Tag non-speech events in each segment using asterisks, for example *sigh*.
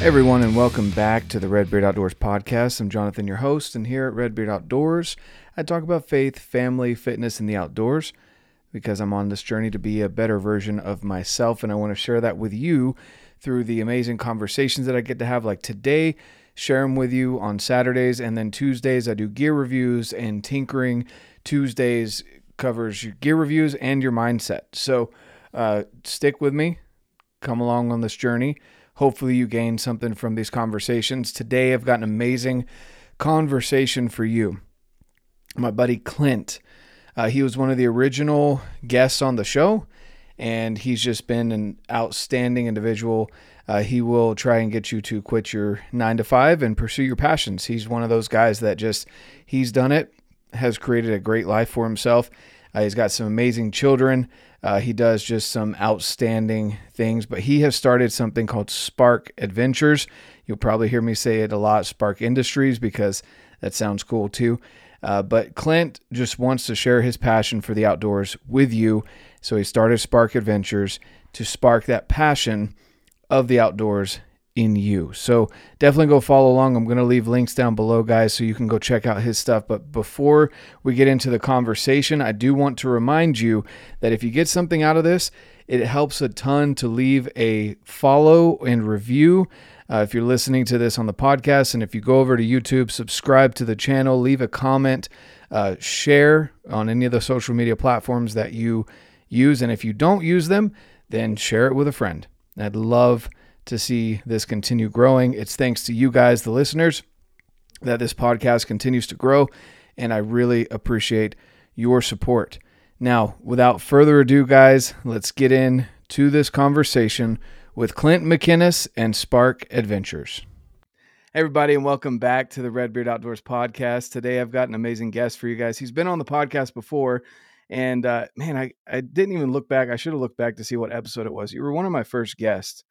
Hey everyone, and welcome back to the Redbeard Outdoors podcast. I'm Jonathan, your host, and here at Redbeard Outdoors, I talk about faith, family, fitness, and the outdoors because I'm on this journey to be a better version of myself, and I want to share that with you through the amazing conversations that I get to have, like today. Share them with you on Saturdays, and then Tuesdays I do gear reviews and tinkering. Tuesdays covers your gear reviews and your mindset. So uh, stick with me, come along on this journey. Hopefully, you gain something from these conversations. Today, I've got an amazing conversation for you. My buddy Clint, uh, he was one of the original guests on the show, and he's just been an outstanding individual. Uh, he will try and get you to quit your nine to five and pursue your passions. He's one of those guys that just, he's done it, has created a great life for himself. Uh, he's got some amazing children. Uh, he does just some outstanding things, but he has started something called Spark Adventures. You'll probably hear me say it a lot, Spark Industries, because that sounds cool too. Uh, but Clint just wants to share his passion for the outdoors with you. So he started Spark Adventures to spark that passion of the outdoors in you. So definitely go follow along. I'm going to leave links down below, guys, so you can go check out his stuff. But before we get into the conversation, I do want to remind you that if you get something out of this, it helps a ton to leave a follow and review. Uh, if you're listening to this on the podcast, and if you go over to YouTube, subscribe to the channel, leave a comment, uh, share on any of the social media platforms that you use. And if you don't use them, then share it with a friend. I'd love to see this continue growing. It's thanks to you guys, the listeners, that this podcast continues to grow. And I really appreciate your support. Now, without further ado, guys, let's get into this conversation with Clint McInnes and Spark Adventures. Hey everybody, and welcome back to the Redbeard Outdoors podcast. Today, I've got an amazing guest for you guys. He's been on the podcast before, and uh, man, I, I didn't even look back. I should have looked back to see what episode it was. You were one of my first guests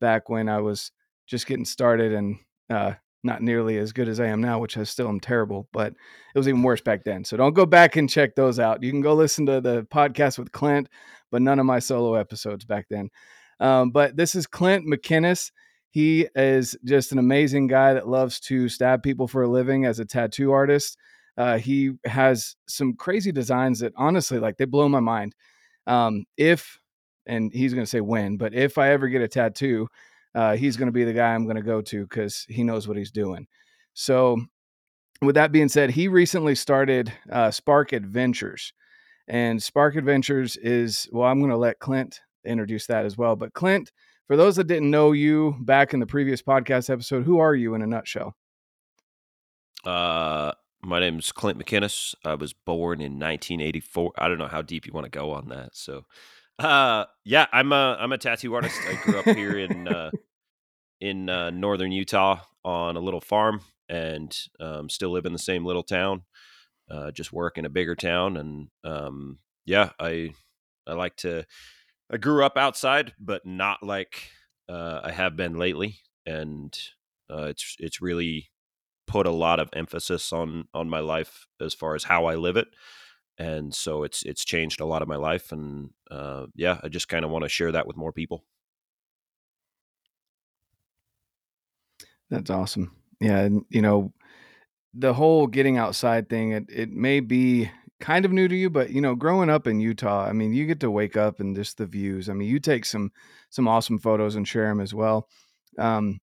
back when I was just getting started and uh, not nearly as good as I am now, which I still am terrible, but it was even worse back then. So don't go back and check those out. You can go listen to the podcast with Clint, but none of my solo episodes back then. Um, but this is Clint McInnes. He is just an amazing guy that loves to stab people for a living as a tattoo artist. Uh, he has some crazy designs that honestly, like, they blow my mind. Um, if and he's going to say when, but if I ever get a tattoo, uh, he's going to be the guy I'm going to go to because he knows what he's doing. So, with that being said, he recently started uh, Spark Adventures. And Spark Adventures is, well, I'm going to let Clint introduce that as well. But, Clint, for those that didn't know you back in the previous podcast episode, who are you in a nutshell? Uh, my name is Clint McInnes. I was born in 1984. I don't know how deep you want to go on that. So, uh, yeah, I'm a I'm a tattoo artist. I grew up here in *laughs* uh, in uh, northern Utah on a little farm, and um, still live in the same little town. Uh, just work in a bigger town, and um, yeah, I I like to. I grew up outside, but not like uh, I have been lately, and uh, it's it's really put a lot of emphasis on on my life as far as how I live it and so it's it's changed a lot of my life and uh, yeah i just kind of want to share that with more people. That's awesome. Yeah and you know the whole getting outside thing it, it may be kind of new to you but you know growing up in utah i mean you get to wake up and just the views. I mean you take some some awesome photos and share them as well. Um,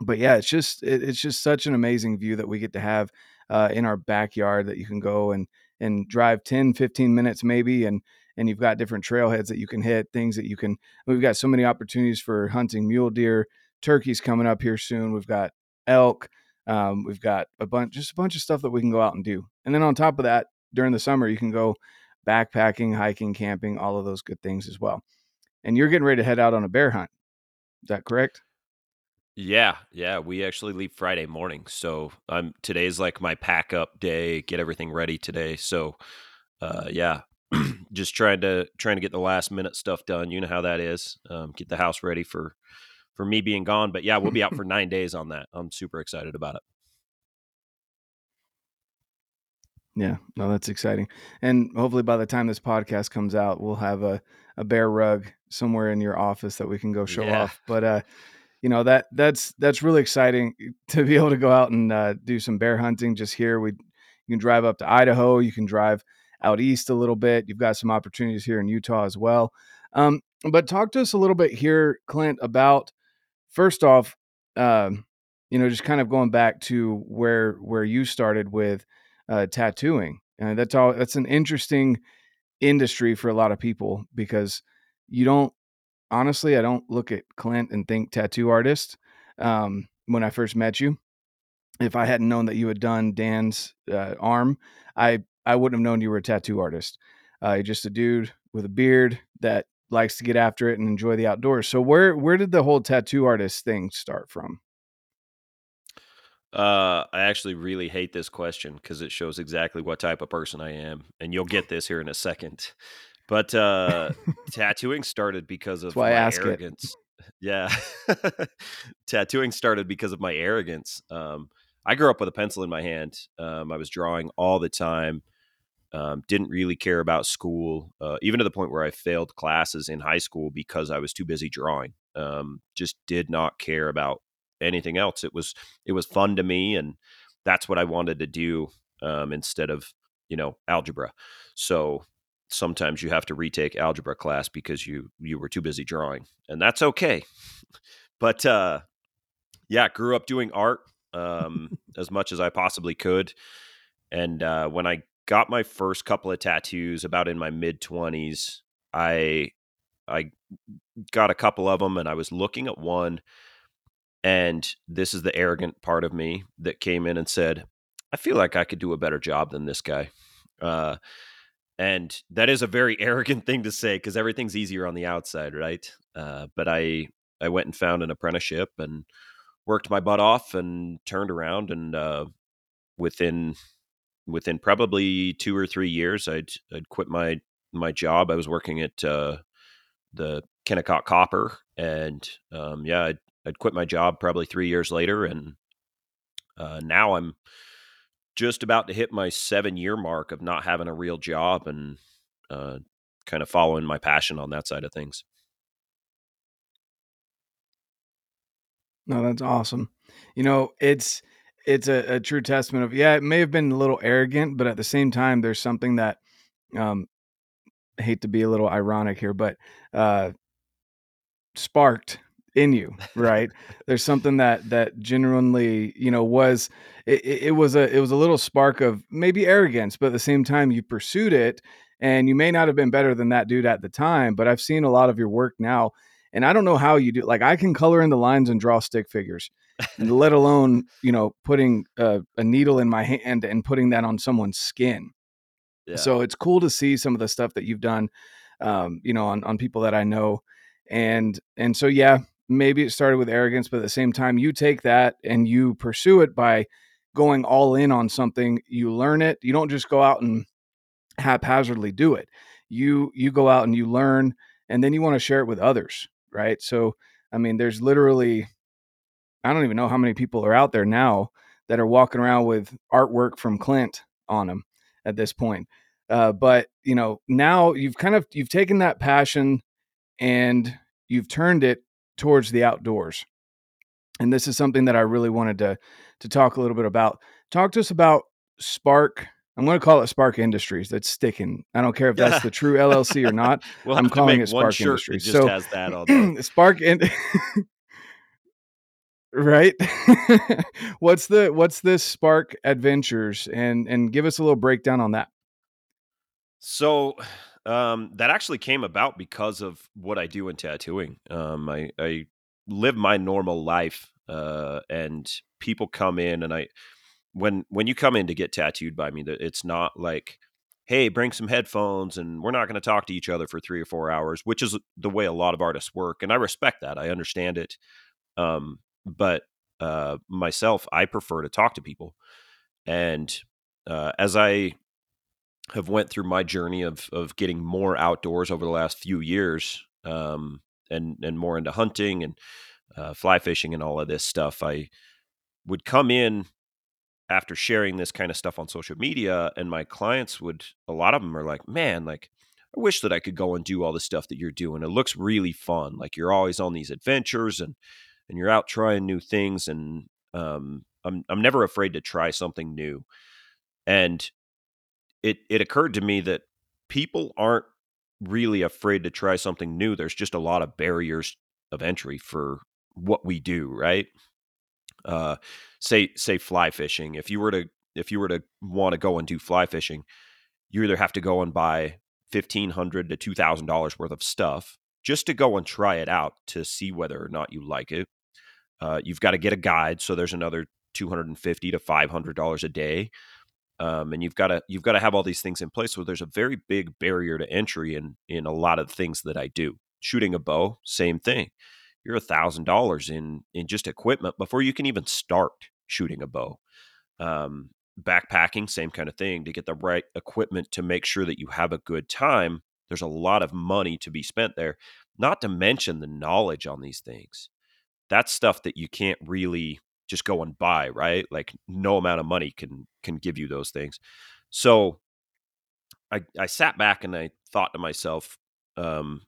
but yeah it's just it, it's just such an amazing view that we get to have uh, in our backyard that you can go and and drive 10 15 minutes maybe and and you've got different trailheads that you can hit things that you can we've got so many opportunities for hunting mule deer. Turkeys coming up here soon. We've got elk um, we've got a bunch just a bunch of stuff that we can go out and do. And then on top of that during the summer you can go backpacking hiking camping all of those good things as well. And you're getting ready to head out on a bear hunt. Is that correct yeah, yeah, we actually leave Friday morning. So I'm today's like my pack up day, get everything ready today. So uh yeah, *clears throat* just trying to trying to get the last minute stuff done. You know how that is. Um, get the house ready for for me being gone. But yeah, we'll be out for *laughs* 9 days on that. I'm super excited about it. Yeah, no, that's exciting. And hopefully by the time this podcast comes out, we'll have a, a bear rug somewhere in your office that we can go show Yeah. off. But uh you know that that's that's really exciting to be able to go out and uh, do some bear hunting just here. We you can drive up to Idaho, you can drive out east a little bit. You've got some opportunities here in Utah as well. Um, but talk to us a little bit here, Clint, about first off, um, you know, just kind of going back to where where you started with uh, tattooing. And that's all. That's an interesting industry for a lot of people because you don't honestly, I don't look at Clint and think tattoo artist. Um, when I first met you, if I hadn't known that you had done Dan's uh, arm, I I wouldn't have known you were a tattoo artist. Uh, you're just a dude with a beard that likes to get after it and enjoy the outdoors. So where where did the whole tattoo artist thing start from? Uh, I actually really hate this question because it shows exactly what type of person I am, and you'll get this here in a second. But uh, *laughs* tattooing started because of my ask it. arrogance. *laughs* Yeah, *laughs* tattooing started because of my arrogance. Um, I grew up with a pencil in my hand. Um, I was drawing all the time. Um, didn't really care about school, uh, even to the point where I failed classes in high school because I was too busy drawing. Um, just did not care about anything else. It was it was fun to me, and that's what I wanted to do um, instead of you know algebra. So sometimes you have to retake algebra class because you you were too busy drawing, and that's okay. *laughs* But uh, yeah, grew up doing art um, *laughs* as much as I possibly could, and uh, when I got my first couple of tattoos, about in my mid twenties, I I got a couple of them, and I was looking at one and this is the arrogant part of me that came in and said, I feel like I could do a better job than this guy. Uh, and that is a very *laughs* arrogant thing to say because everything's easier on the outside, right? Uh, but I I went and found an apprenticeship and worked my butt off and turned around and uh, within within probably two or three years, I'd I'd quit my my job. I was working at uh, the Kennecott Copper, and um, yeah, I'd, I'd quit my job probably three years later, and uh, now I'm just about to hit my seven year mark of not having a real job and uh, kind of following my passion on that side of things. No, that's awesome. You know, it's it's a, a true testament of yeah, it may have been a little arrogant, but at the same time, there's something that um, I hate to be a little ironic here, but uh, sparked in you, right? *laughs* There's something that that genuinely, you know, was it, it was a it was a little spark of maybe arrogance, but at the same time, you pursued it, and you may not have been better than that dude at the time. But I've seen a lot of your work now, and I don't know how you do. Like I can color in the lines and draw stick figures, let alone you know putting a, a needle in my hand and putting that on someone's skin. Yeah. So it's cool to see some of the stuff that you've done, um, you know, on on people that I know, and and so yeah, maybe it started with arrogance, but at the same time, you take that and you pursue it by going all in on something. You learn it. You don't just go out and haphazardly do it. You you go out and you learn, and then you want to share it with others, right? So I mean, there's literally I don't even know how many people are out there now that are walking around with artwork from Clint on them at this point. Uh, but you know, now you've kind of you've taken that passion and you've turned it towards the outdoors. And this is something that I really wanted to to talk a little bit about. Talk to us about Spark. I'm going to call it Spark Industries. That's sticking. I don't care if that's the true LLC or not. *laughs* we'll I'm calling it Spark Industries. just So has that on. *clears throat* Spark in *laughs* right? *laughs* what's the what's this Spark Adventures and and give us a little breakdown on that. So um, that actually came about because of what I do in tattooing. Um, I, I live my normal life, uh, and people come in, and I when when you come in to get tattooed by me, it's not like, hey, bring some headphones, and we're not going to talk to each other for three or four hours, which is the way a lot of artists work, and I respect that. I understand it, um, but uh, myself, I prefer to talk to people, and uh, as I have went through my journey of of getting more outdoors over the last few years, um, and and more into hunting and uh, fly fishing and all of this stuff. I would come in after sharing this kind of stuff on social media, and my clients would a lot of them are like, "Man, like." I wish that I could go and do all the stuff that you're doing. It looks really fun. Like you're always on these adventures and and you're out trying new things and um, I'm I'm never afraid to try something new. And it it occurred to me that people aren't really afraid to try something new. There's just a lot of barriers of entry for what we do, right? Uh, say say fly fishing. If you were to if you were to want to go and do fly fishing, you either have to go and buy fifteen hundred to two thousand dollars worth of stuff just to go and try it out to see whether or not you like it. Uh, you've got to get a guide, so there's another two hundred and fifty to five hundred dollars a day, um, and you've got to you've got to have all these things in place. So there's a very big barrier to entry in in a lot of things that I do. Shooting a bow, same thing. You're a thousand dollars in in just equipment before you can even start shooting a bow. Um, backpacking, same kind of thing. To get the right equipment to make sure that you have a good time, there's a lot of money to be spent there. Not to mention the knowledge on these things. That's stuff that you can't really just go and buy, right? Like no amount of money can can give you those things. So I I sat back and I thought to myself, um,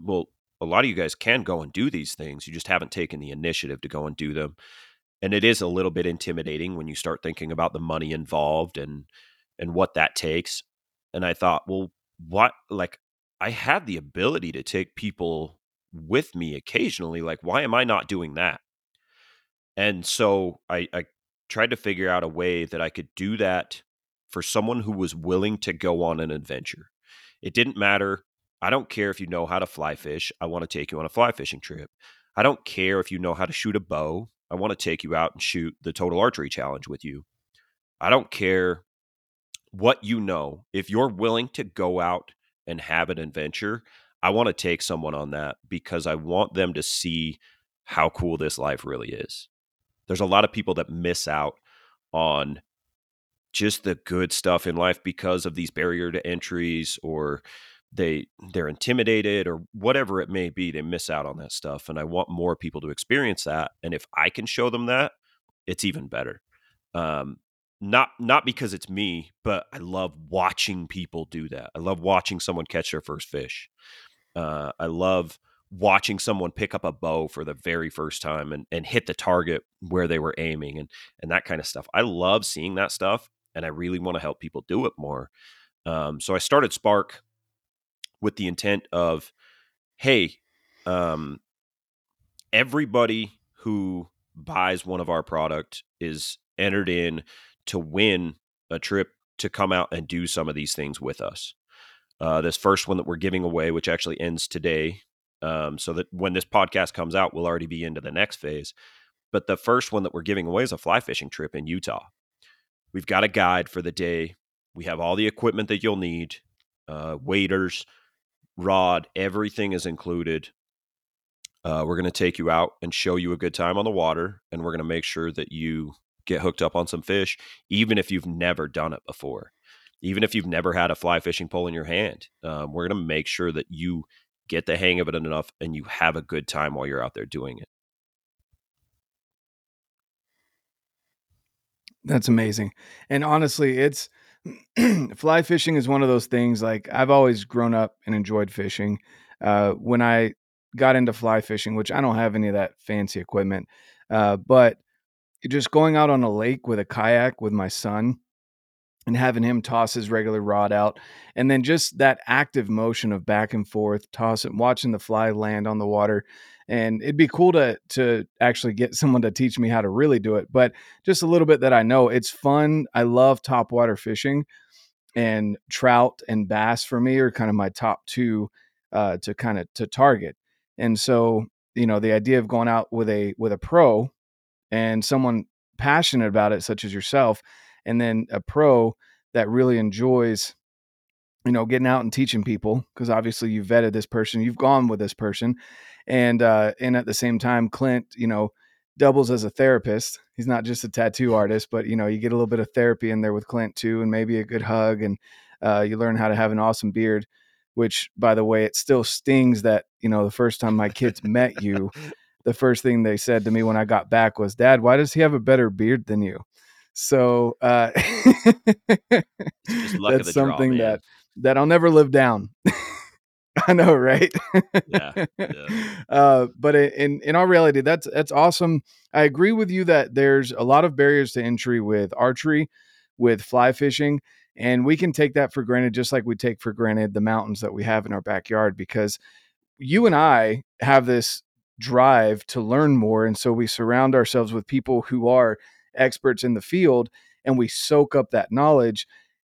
well, a lot of you guys can go and do these things. You just haven't taken the initiative to go and do them. And it is a little bit intimidating when you start thinking about the money involved and and what that takes. And I thought, well, what like I have the ability to take people with me occasionally. Like, why am I not doing that? And so I, I tried to figure out a way that I could do that for someone who was willing to go on an adventure. It didn't matter. I don't care if you know how to fly fish. I want to take you on a fly fishing trip. I don't care if you know how to shoot a bow. I want to take you out and shoot the total archery challenge with you. I don't care what you know. If you're willing to go out and have an adventure, I want to take someone on that because I want them to see how cool this life really is. There's a lot of people that miss out on just the good stuff in life because of these barrier to entries or they they're intimidated or whatever it may be they miss out on that stuff and i want more people to experience that and if i can show them that it's even better um, not not because it's me but i love watching people do that i love watching someone catch their first fish uh, i love watching someone pick up a bow for the very first time and, and hit the target where they were aiming and and that kind of stuff. I love seeing that stuff and I really want to help people do it more. Um, so I started Spark with the intent of, hey, um, everybody who buys one of our product is entered in to win a trip to come out and do some of these things with us. Uh, this first one that we're giving away, which actually ends today, um, so that when this podcast comes out, we'll already be into the next phase. But the first one that we're giving away is a fly fishing trip in Utah. We've got a guide for the day. We have all the equipment that you'll need, uh, waders, rod, everything is included. Uh, we're going to take you out and show you a good time on the water, and we're going to make sure that you get hooked up on some fish, even if you've never done it before. Even if you've never had a fly fishing pole in your hand, um, we're going to make sure that you get the hang of it enough, and you have a good time while you're out there doing it. That's amazing. And honestly, it's *clears throat* fly fishing is one of those things like I've always grown up and enjoyed fishing. Uh, when I got into fly fishing, which I don't have any of that fancy equipment, uh, but just going out on a lake with a kayak with my son and having him toss his regular rod out and then just that active motion of back and forth tossing watching the fly land on the water and it'd be cool to to actually get someone to teach me how to really do it but just a little bit that i know it's fun i love top water fishing and trout and bass for me are kind of my top two uh, to kind of to target and so you know the idea of going out with a with a pro and someone passionate about it such as yourself and then a pro that really enjoys you know getting out and teaching people because obviously you've vetted this person you've gone with this person and uh and at the same time clint you know doubles as a therapist. He's not just a tattoo *laughs* artist but you know you get a little bit of therapy in there with clint too and maybe a good hug and uh, you learn how to have an awesome beard which by the way it still stings that you know the first time my kids met you the first thing they said to me when i got back was dad why does he have a better beard than you? So uh, *laughs* that's something draw, that that I'll never live down. *laughs* *laughs* I know, right? Yeah, yeah. *laughs* Uh, but in in all reality, that's that's awesome. I agree with you that there's a lot of barriers to entry with archery, with fly fishing, and we can take that for granted, just like we take for granted the mountains that we have in our backyard, because you and I have this drive to learn more. And so we surround ourselves with people who are experts in the field and we soak up that knowledge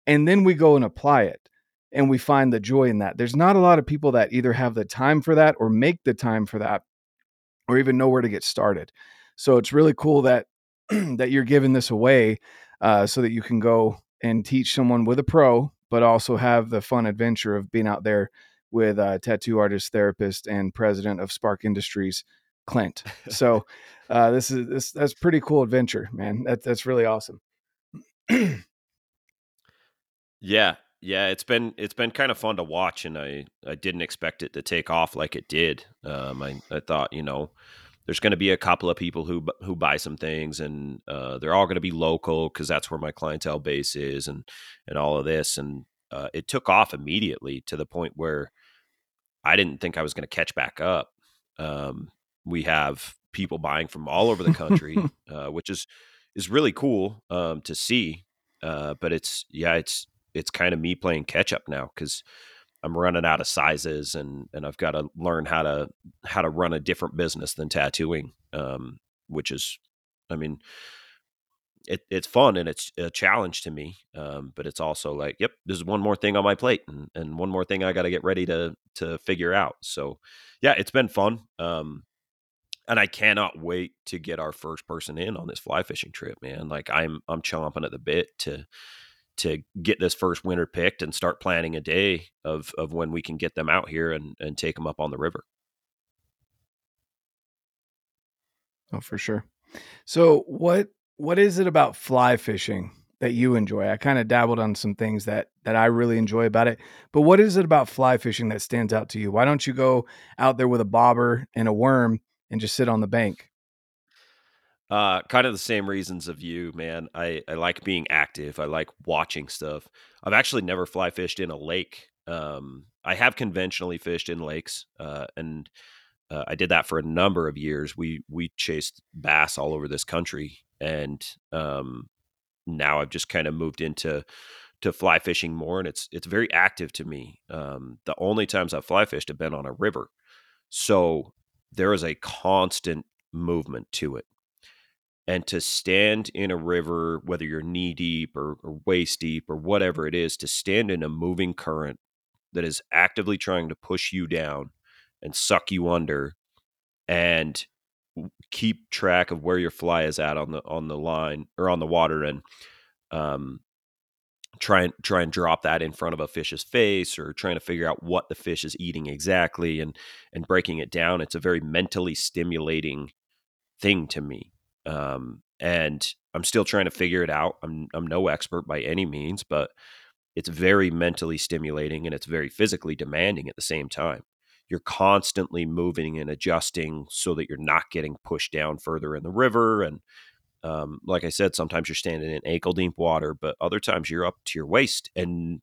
and then we go and apply it and we find the joy in that. There's not a lot of people that either have the time for that or make the time for that or even know where to get started. So it's really cool that *clears throat* that you're giving this away uh, so that you can go and teach someone with a pro, but also have the fun adventure of being out there with uh, tattoo artist, therapist, and president of Spark Industries, Clint. So *laughs* uh, this is this that's pretty cool adventure, man. That, that's really awesome. *clears throat* yeah, yeah, it's been it's been kind of fun to watch, and I I didn't expect it to take off like it did. Um, I I thought you know there's going to be a couple of people who who buy some things, and uh, they're all going to be local because that's where my clientele base is, and and all of this, and uh, it took off immediately to the point where I didn't think I was going to catch back up. Um, we have people buying from all over the country, *laughs* uh, which is is really cool um, to see. Uh, but it's yeah, it's it's kind of me playing catch up now because I'm running out of sizes and and I've got to learn how to how to run a different business than tattooing, um, which is, I mean, it, it's fun and it's a challenge to me. Um, but it's also like, yep, there's one more thing on my plate and, and one more thing I got to get ready to to figure out. So, yeah, it's been fun. Um, and I cannot wait to get our first person in on this fly fishing trip, man. Like I'm I'm chomping at the bit to to get this first winter picked and start planning a day of of when we can get them out here and and take them up on the river. Oh, for sure. So, what what is it about fly fishing that you enjoy? I kind of dabbled on some things that that I really enjoy about it. But what is it about fly fishing that stands out to you? Why don't you go out there with a bobber and a worm and just sit on the bank? Uh, kind of the same reasons of you, man. I, I like being active. I like watching stuff. I've actually never fly fished in a lake. Um, I have conventionally fished in lakes, uh, and uh, I did that for a number of years. We we chased bass all over this country, and um, now I've just kind of moved into to fly fishing more, and it's it's very active to me. Um, the only times I've fly fished have been on a river, so there is a constant movement to it. And to stand in a river, whether you're knee deep or, or waist deep or whatever it is, to stand in a moving current that is actively trying to push you down and suck you under and keep track of where your fly is at on the on the line or on the water and um try and try and drop that in front of a fish's face or trying to figure out what the fish is eating exactly and and breaking it down. It's a very mentally stimulating thing to me um and i'm still trying to figure it out i'm i'm no expert by any means but it's very mentally stimulating and it's very physically demanding at the same time you're constantly moving and adjusting so that you're not getting pushed down further in the river and um, like I said, sometimes you're standing in ankle deep water, but other times you're up to your waist. And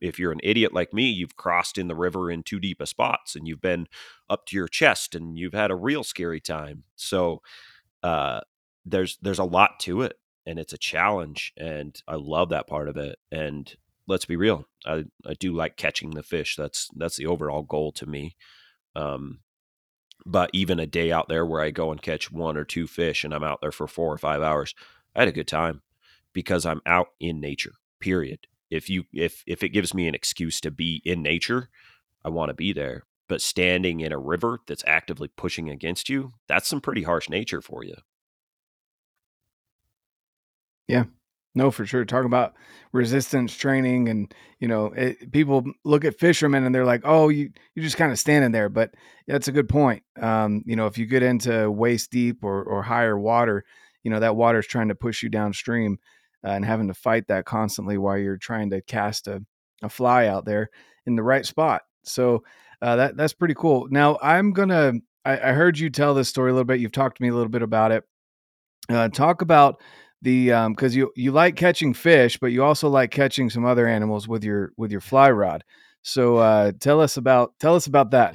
if you're an idiot like me, you've crossed in the river in too deep a spots and you've been up to your chest and you've had a real scary time. So uh, there's there's a lot to it, and it's a challenge, and I love that part of it. And let's be real, I, I do like catching the fish. That's that's the overall goal to me. Um, but even a day out there where I go and catch one or two fish and I'm out there for four or five hours, I had a good time because I'm out in nature. Period. If you if if it gives me an excuse to be in nature, I want to be there. But standing in a river that's actively pushing against you, that's some pretty harsh nature for you. Yeah, no, for sure. Talk about resistance training, and you know, it, people look at fishermen and they're like, "Oh, you you're just kind of standing there." But that's a good point. Um, you know, if you get into waist deep or or higher water, you know that water is trying to push you downstream, uh, and having to fight that constantly while you're trying to cast a a fly out there in the right spot. So uh, that that's pretty cool. Now I'm gonna. I, I heard you tell this story a little bit. You've talked to me a little bit about it. Uh, talk about the um because you you like catching fish but you also like catching some other animals with your with your fly rod So uh, tell us about tell us about that.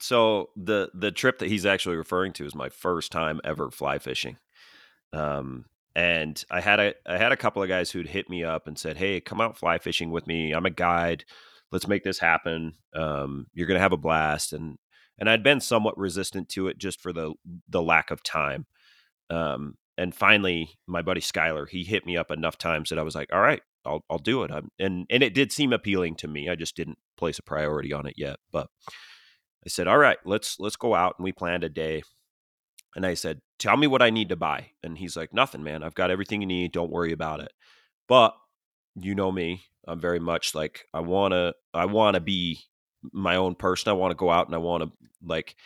So the the trip that he's actually referring to is my first time ever fly fishing. Um, and I had a I had a couple of guys who'd hit me up and said, "Hey, come out fly fishing with me. I'm a guide. Let's make this happen. Um, you're gonna have a blast." And and I'd been somewhat resistant to it just for the the lack of time. Um, and finally, my buddy Skyler, he hit me up enough times that I was like, "All right, I'll I'll do it." I'm, and and it did seem appealing to me. I just didn't place a priority on it yet. But I said, "All right, let's let's go out." And we planned a day. And I said, "Tell me what I need to buy." And he's like, "Nothing, man. I've got everything you need. Don't worry about it." But you know me, I'm very much like I want to I want to be my own person. I want to go out and I want to like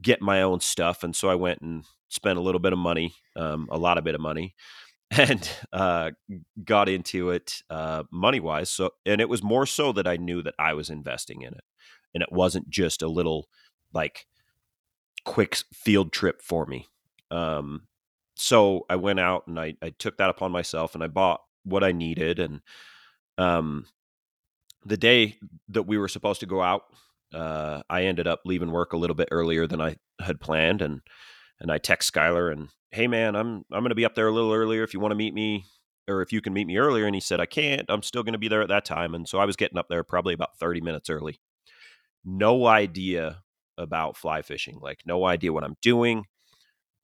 get my own stuff. And so I went and spent a little bit of money, um, a lot of bit of money, *laughs* and uh, got into it uh, money wise. So, and it was more so that I knew that I was investing in it, and it wasn't just a little like quick field trip for me. Um, so I went out and I, I took that upon myself and I bought what I needed. And um, the day that we were supposed to go out, uh, I ended up leaving work a little bit earlier than I had planned, and and I text Skyler and hey man, I'm I'm going to be up there a little earlier if you want to meet me, or if you can meet me earlier. And he said I can't. I'm still going to be there at that time, and so I was getting up there probably about 30 minutes early. No idea about fly fishing, like no idea what I'm doing,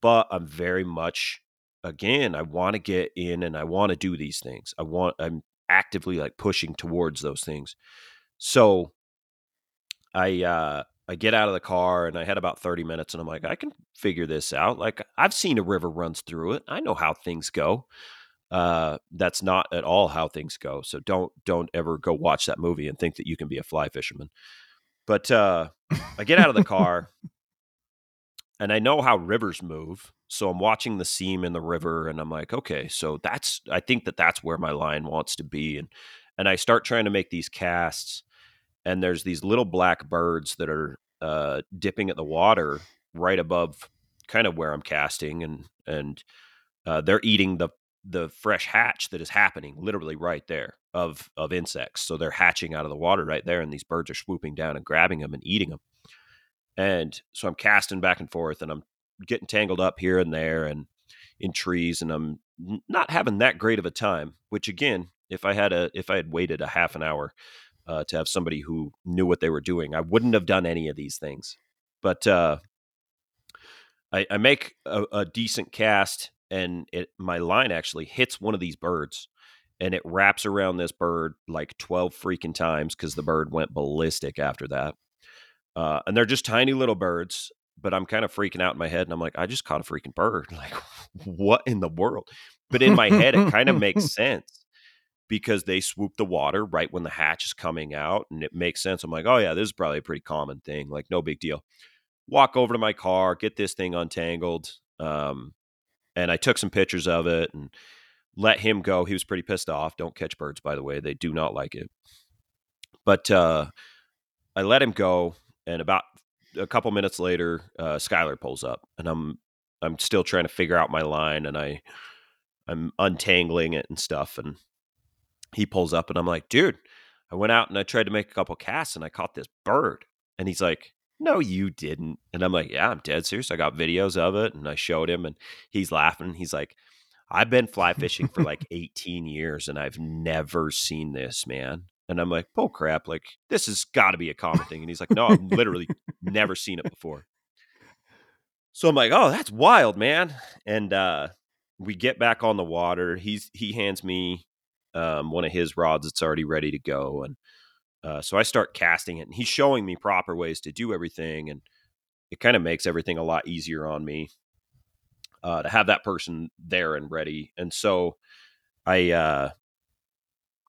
but I'm very much again, I want to get in and I want to do these things. I want I'm actively like pushing towards those things. So I uh I get out of the car and I had about 30 minutes and I'm like, I can figure this out. Like I've seen a river runs through it. I know how things go. Uh that's not at all how things go. So don't don't ever go watch that movie and think that you can be a fly fisherman. But uh I get out of the *laughs* car and I know how rivers move. So I'm watching the seam in the river and I'm like, okay, so that's I think that that's where my line wants to be and and I start trying to make these casts and there's these little black birds that are uh, dipping at the water right above kind of where I'm casting and and uh, they're eating the the fresh hatch that is happening literally right there of of insects. So they're hatching out of the water right there, and these birds are swooping down and grabbing them and eating them. And so I'm casting back and forth, and I'm getting tangled up here and there, and in trees, and I'm not having that great of a time. Which again, if I had a if I had waited a half an hour uh, to have somebody who knew what they were doing, I wouldn't have done any of these things. But uh, I, I make a, a decent cast, and it my line actually hits one of these birds and it wraps around this bird like 12 freaking times because the bird went ballistic after that. Uh, and they're just tiny little birds, but I'm kind of freaking out in my head and I'm like, I just caught a freaking bird. *laughs* Like, what in the world? But in my head, it kind of makes *laughs* sense because they swoop the water right when the hatch is coming out and it makes sense. I'm like, oh, yeah, this is probably a pretty common thing. Like, no big deal. Walk over to my car, get this thing untangled. Um, and I took some pictures of it and let him go. He was pretty pissed off. Don't catch birds, by the way. They do not like it. But uh, I let him go, and about a couple minutes later, uh, Skyler pulls up, and I'm I'm still trying to figure out my line, and I I'm untangling it and stuff, and he pulls up, and I'm like, dude, I went out and I tried to make a couple casts, and I caught this bird, and he's like, no, you didn't, and I'm like, yeah, I'm dead serious. I got videos of it, and I showed him, and he's laughing. He's like, I've been fly fishing for like *laughs* 18 years and I've never seen this, man. And I'm like, oh crap, like this has got to be a common thing. And he's like, no, I've literally never seen it before. So I'm like, oh, that's wild, man. And uh, we get back on the water. He's he hands me um, one of his rods that's already ready to go, and uh, so I start casting it. And he's showing me proper ways to do everything, and it kind of makes everything a lot easier on me uh, to have that person there and ready. And so I uh,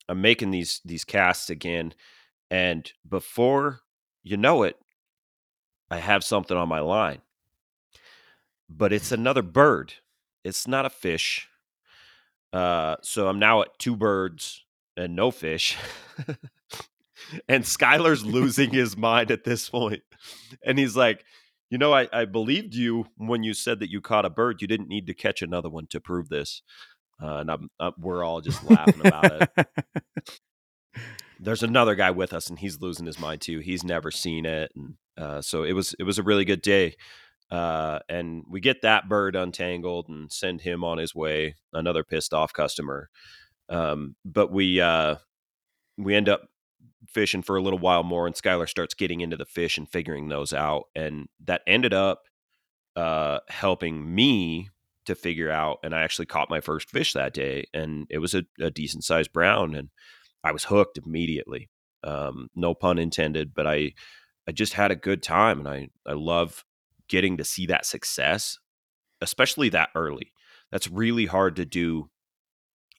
I'm making these these casts again, and before you know it, I have something on my line. But it's another bird. It's not a fish. Uh, so I'm now at two birds and no fish. *laughs* and Skyler's losing *laughs* his mind at this point. And he's like, you know, I, I believed you when you said that you caught a bird. You didn't need to catch another one to prove this. Uh, and I'm, I'm, we're all just laughing about it. *laughs* there's another guy with us, and he's losing his mind too. He's never seen it, and uh, so it was it was a really good day. Uh, and we get that bird untangled and send him on his way. Another pissed off customer. Um, but we uh, we end up fishing for a little while more, and Skylar starts getting into the fish and figuring those out, and that ended up uh, helping me to figure out. And I actually caught my first fish that day, and it was a, a decent sized brown, and I was hooked immediately. Um, no pun intended, but I I just had a good time, and I I love getting to see that success, especially that early. That's really hard to do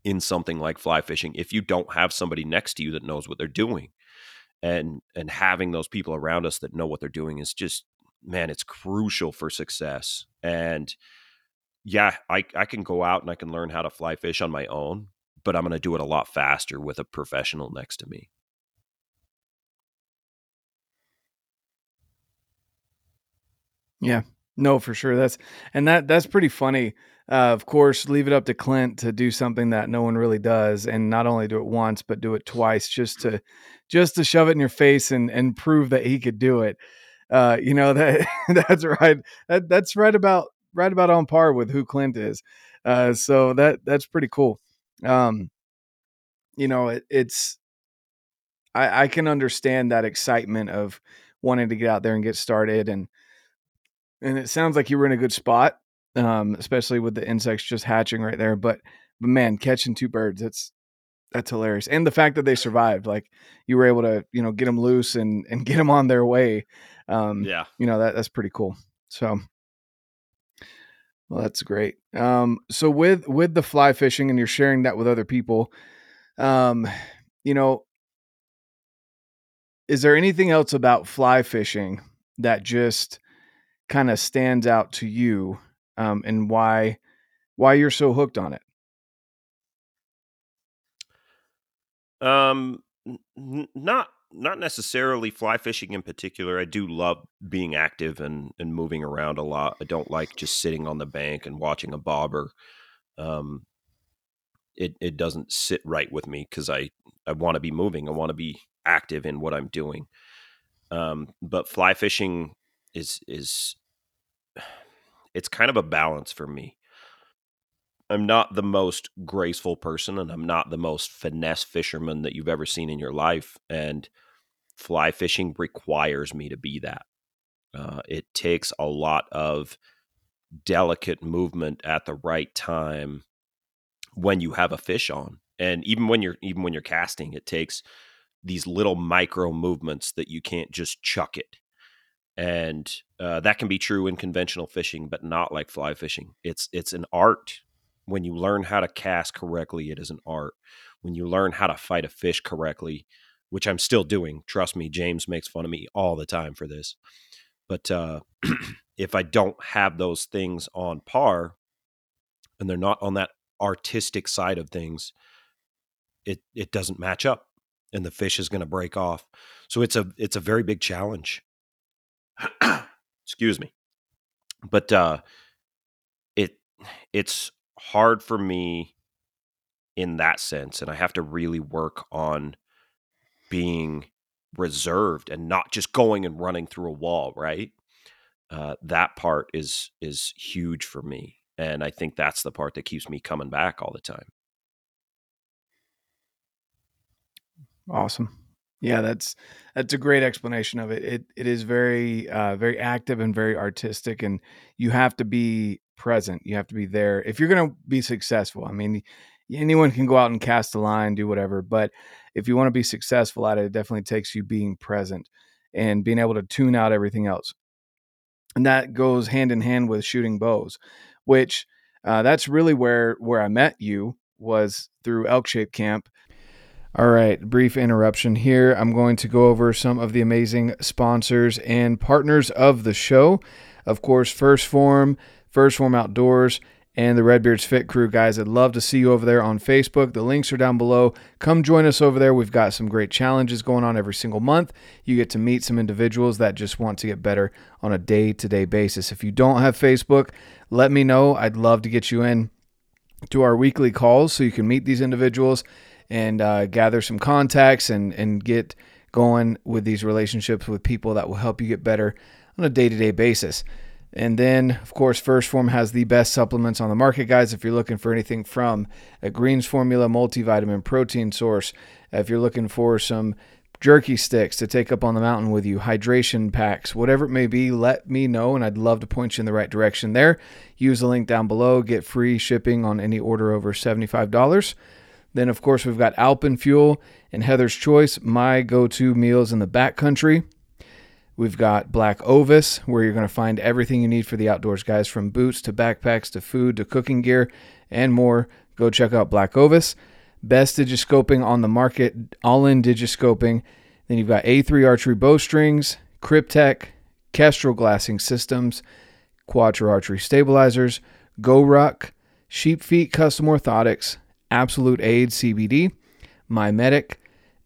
in something like fly fishing if you don't have somebody next to you that knows what they're doing and and having those people around us that know what they're doing is just man it's crucial for success and yeah i i can go out and i can learn how to fly fish on my own but i'm going to do it a lot faster with a professional next to me yeah no for sure that's and that that's pretty funny uh, of course, leave it up to Clint to do something that no one really does, and not only do it once, but do it twice, just to just to shove it in your face and and prove that he could do it. Uh, you know that *laughs* that's right. That that's right about right about on par with who Clint is. Uh, so that that's pretty cool. Um, you know, it, it's I, I can understand that excitement of wanting to get out there and get started, and and it sounds like you were in a good spot um, especially with the insects just hatching right there. But but man, catching two birds, that's that's hilarious. And the fact that they survived, like you were able to, you know, get them loose and and *laughs* get them on their way. Um, yeah, you know that that's pretty cool. So, well, that's great. Um, so with with the fly fishing, and you're sharing that with other people, um, you know, is there anything else about fly fishing that just kind of stands out to you um, and why why you're so hooked on it. Um, n- not not necessarily fly fishing in particular. I do love being active and and moving around a lot. I don't like just sitting on the bank and watching a bobber. Um, it it doesn't sit right with me because I I want to be moving. I want to be active in what I'm doing. Um, but fly fishing is is *sighs* it's kind of a balance for me. I'm not the most graceful person and I'm not the most finesse fisherman that you've ever seen in your life. And fly fishing requires me to be that. Uh, it takes a lot of delicate movement at the right time when you have a fish on. And even when you're even when you're casting, it takes these little micro movements that you can't just chuck it and uh, that can be true in conventional fishing, but not like fly fishing. It's it's an art. When you learn how to cast correctly, it is an art. When you learn how to fight a fish correctly, which I'm still doing, trust me, James makes fun of me all the time for this. But uh, *clears throat* if I don't have those things on par, and they're not on that artistic side of things, it it doesn't match up, and the fish is going to break off. So it's a it's a very big challenge *clears throat* excuse me but uh it it's hard for me in that sense and i have to really work on being reserved and not just going and running through a wall right? Uh, that part is is huge for me and i think that's the part that keeps me coming back all the time. Awesome. Yeah, that's that's a great explanation of it. It it is very uh, very active and very artistic, and you have to be present. You have to be there if you're going to be successful. I mean, anyone can go out and cast a line, do whatever, but if you want to be successful at it, it definitely takes you being present and being able to tune out everything else. And that goes hand in hand with shooting bows, which uh, that's really where where I met you was through Elk Shape Camp all right, brief interruption here. I'm going to go over some of the amazing sponsors and partners of the show. Of course, 1st Phorm, 1st Phorm Outdoors, and the Redbeards Fit Crew. Guys, I'd love to see you over there on Facebook. The links are down below. Come join us over there. We've got some great challenges going on every single month. You get to meet some individuals that just want to get better on a day to day basis. If you don't have Facebook, let me know. I'd love to get you in to our weekly calls so you can meet these individuals and uh, gather some contacts and and get going with these relationships with people that will help you get better on a day to day basis. And then, of course, 1st Phorm has the best supplements on the market, guys. If you're looking for anything from a greens formula multivitamin protein source, if you're looking for some jerky sticks to take up on the mountain with you, hydration packs, whatever it may be, let me know and I'd love to point you in the right direction there. Use the link down below, get free shipping on any order over $75. Then, of course, we've got Alpenfuel and Heather's Choice, my go to meals in the backcountry. We've got Black Ovis, where you're going to find everything you need for the outdoors, guys, from boots to backpacks to food to cooking gear and more. Go check out Black Ovis. Best digiscoping on the market, Ollin digiscoping. Then you've got A3 archery bowstrings, Kryptek, Kestrel glassing systems, Quattro archery stabilizers, GoRuck, Sheep Feet custom orthotics, Absolute Aid CBD, My Medic,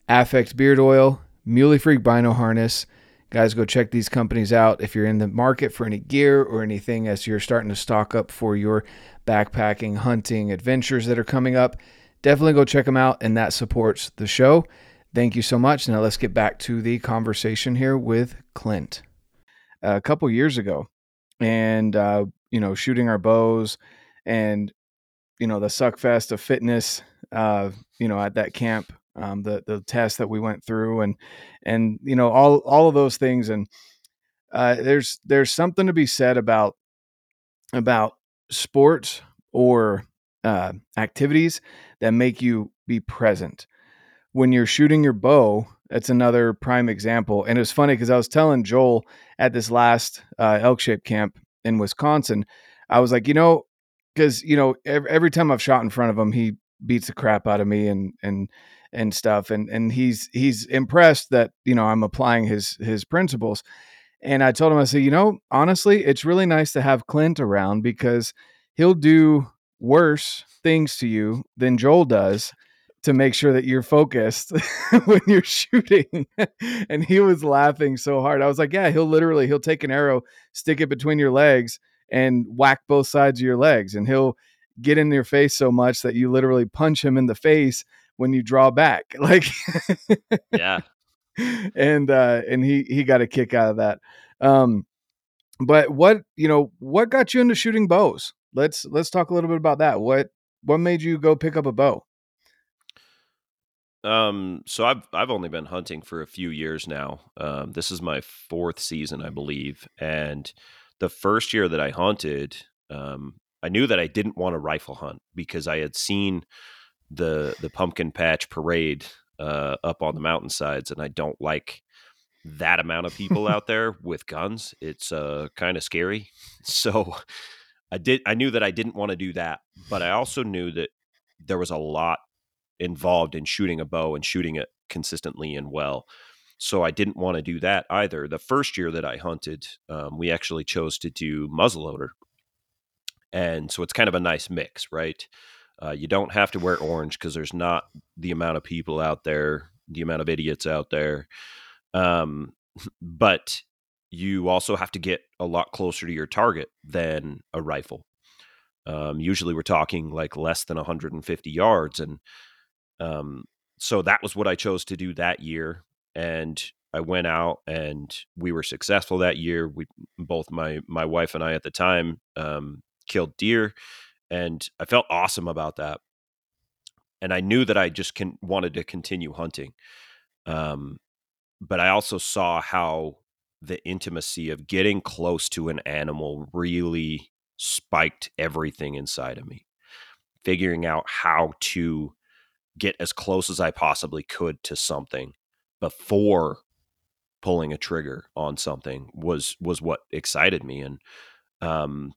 Affect beard oil, Muley Freak Bino harness, Guys, go check these companies out if you're in the market for any gear or anything as you're starting to stock up for your backpacking, hunting adventures that are coming up. Definitely go check them out, and that supports the show. Thank you so much. Now let's get back to the conversation here with Clint. A couple years ago, and uh, you know, shooting our bows, and you know, the suck fest of fitness, uh, you know, at that camp um, the the test that we went through, and and you know all all of those things. And uh, there's there's something to be said about about sports or uh, activities that make you be present when you're shooting your bow. That's another prime example. And it was funny because I was telling Joel at this last uh, elk shape camp in Wisconsin, I was like, you know, because you know every, every time I've shot in front of him, he beats the crap out of me and and and stuff and and he's he's impressed that you know I'm applying his his principles. And I told him I said you know honestly it's really nice to have Clint around because he'll do worse things to you than Joel does to make sure that you're focused *laughs* when you're shooting. And he was laughing so hard. I was like yeah he'll literally he'll take an arrow stick it between your legs and whack both sides of your legs and he'll get in your face so much that you literally punch him in the face when you draw back *laughs* like yeah. and uh and he he got a kick out of that. Um but what you know what got you into shooting bows? Let's let's talk a little bit about that. What what made you go pick up a bow? Um so i've i've only been hunting for a few years now. Um this is my fourth season i believe and the first year that i hunted um i knew that i didn't want to rifle hunt because i had seen the the pumpkin patch parade uh, up on the mountainsides, and I don't like that amount of people out *laughs* there with guns. It's uh, kind of scary. *laughs* So I did. I knew that I didn't want to do that, but I also knew that there was a lot involved in shooting a bow and shooting it consistently and well. So I didn't want to do that either. The first year that I hunted, um, we actually chose to do muzzleloader, and so it's kind of a nice mix, right? Uh, you don't have to wear orange because there's not the amount of people out there, the amount of idiots out there. Um, *laughs* but you also have to get a lot closer to your target than a rifle. Um, usually we're talking like less than 150 yards. And um, so that was what I chose to do that year. And I went out and we were successful that year. We both my my wife and I at the time um, killed deer and I felt awesome about that. And I knew that I just can, wanted to continue hunting. Um, but I also saw how the intimacy of getting close to an animal really spiked everything inside of me. Figuring out how to get as close as I possibly could to something before pulling a trigger on something was was what excited me and um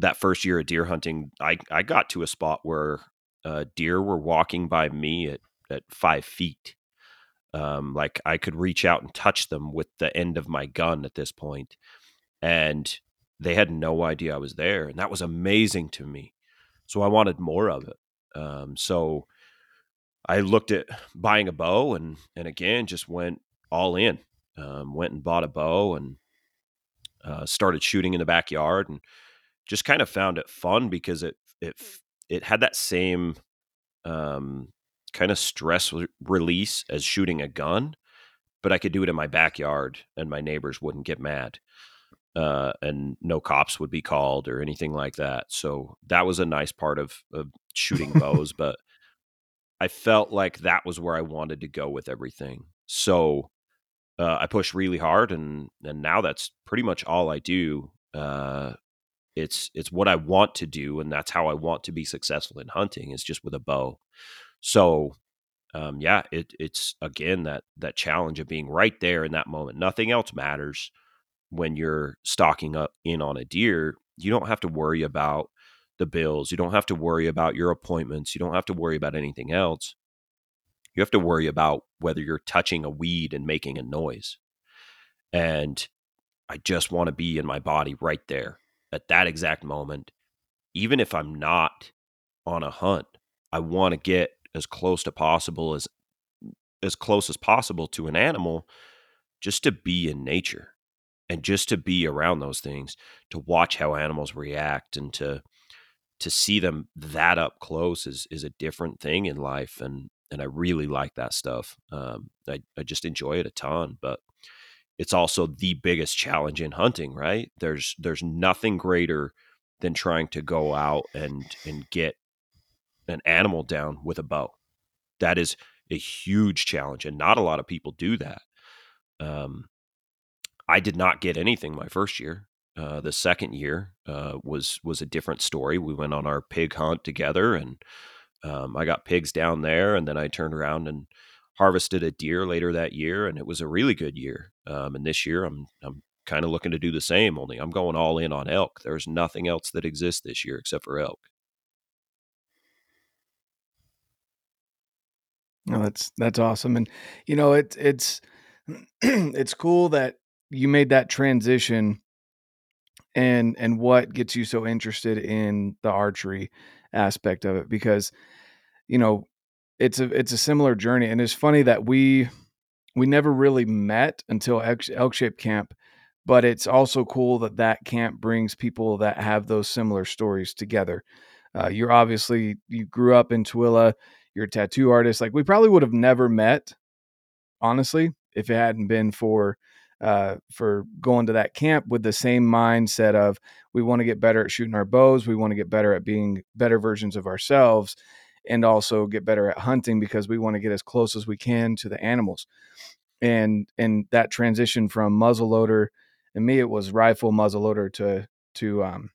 that first year of deer hunting, I, I got to a spot where uh, deer were walking by me at, at five feet. Um, like I could reach out and touch them with the end of my gun at this point, and they had no idea I was there, and that was amazing to me. So I wanted more of it. Um, so I looked at buying a bow, and and again just went all in. Um, went and bought a bow and uh, started shooting in the backyard and just kind of found it fun because it it it had that same um, kind of stress release as shooting a gun, but I could do it in my backyard and my neighbors wouldn't get mad. Uh, and no cops would be called or anything like that. So that was a nice part of, of shooting *laughs* bows, but I felt like that was where I wanted to go with everything. So uh, I pushed really hard, and and now that's pretty much all I do. Uh, it's it's what I want to do, and that's how I want to be successful in hunting. Is just with a bow. So um, yeah, it, it's again that that challenge of being right there in that moment. Nothing else matters when you're stalking up in on a deer. You don't have to worry about the bills. You don't have to worry about your appointments. You don't have to worry about anything else. You have to worry about whether you're touching a weed and making a noise. And I just want to be in my body right there at that exact moment. Even if I'm not on a hunt, I want to get as close to possible as as close as possible to an animal just to be in nature and just to be around those things to watch how animals react and to to see them that up close is is a different thing in life and and I really like that stuff. Um, I, I just enjoy it a ton, but it's also the biggest challenge in hunting, right? There's there's nothing greater than trying to go out and and get an animal down with a bow. That is a huge challenge, and not a lot of people do that. Um, I did not get anything my first year. Uh, the second year uh, was was a different story. We went on our pig hunt together, and um, I got pigs down there, and then I turned around and harvested a deer later that year, and it was a really good year. Um, and this year, I'm I'm kind of looking to do the same. Only I'm going all in on elk. There's nothing else that exists this year except for elk. No, that's that's awesome, and you know it's it's *clears throat* it's cool that you made that transition, and and what gets you so interested in the archery aspect of it because you know it's a it's a similar journey, and it's funny that we we never really met until Elk Shape Camp, but it's also cool that that camp brings people that have those similar stories together. Uh, you're obviously you grew up in Tooele you're a tattoo artist. Like we probably would have never met, honestly, if it hadn't been for uh, for going to that camp with the same mindset of we want to get better at shooting our bows, we want to get better at being better versions of ourselves, and also get better at hunting because we want to get as close as we can to the animals. And and that transition from muzzleloader, and me it was rifle muzzleloader to to um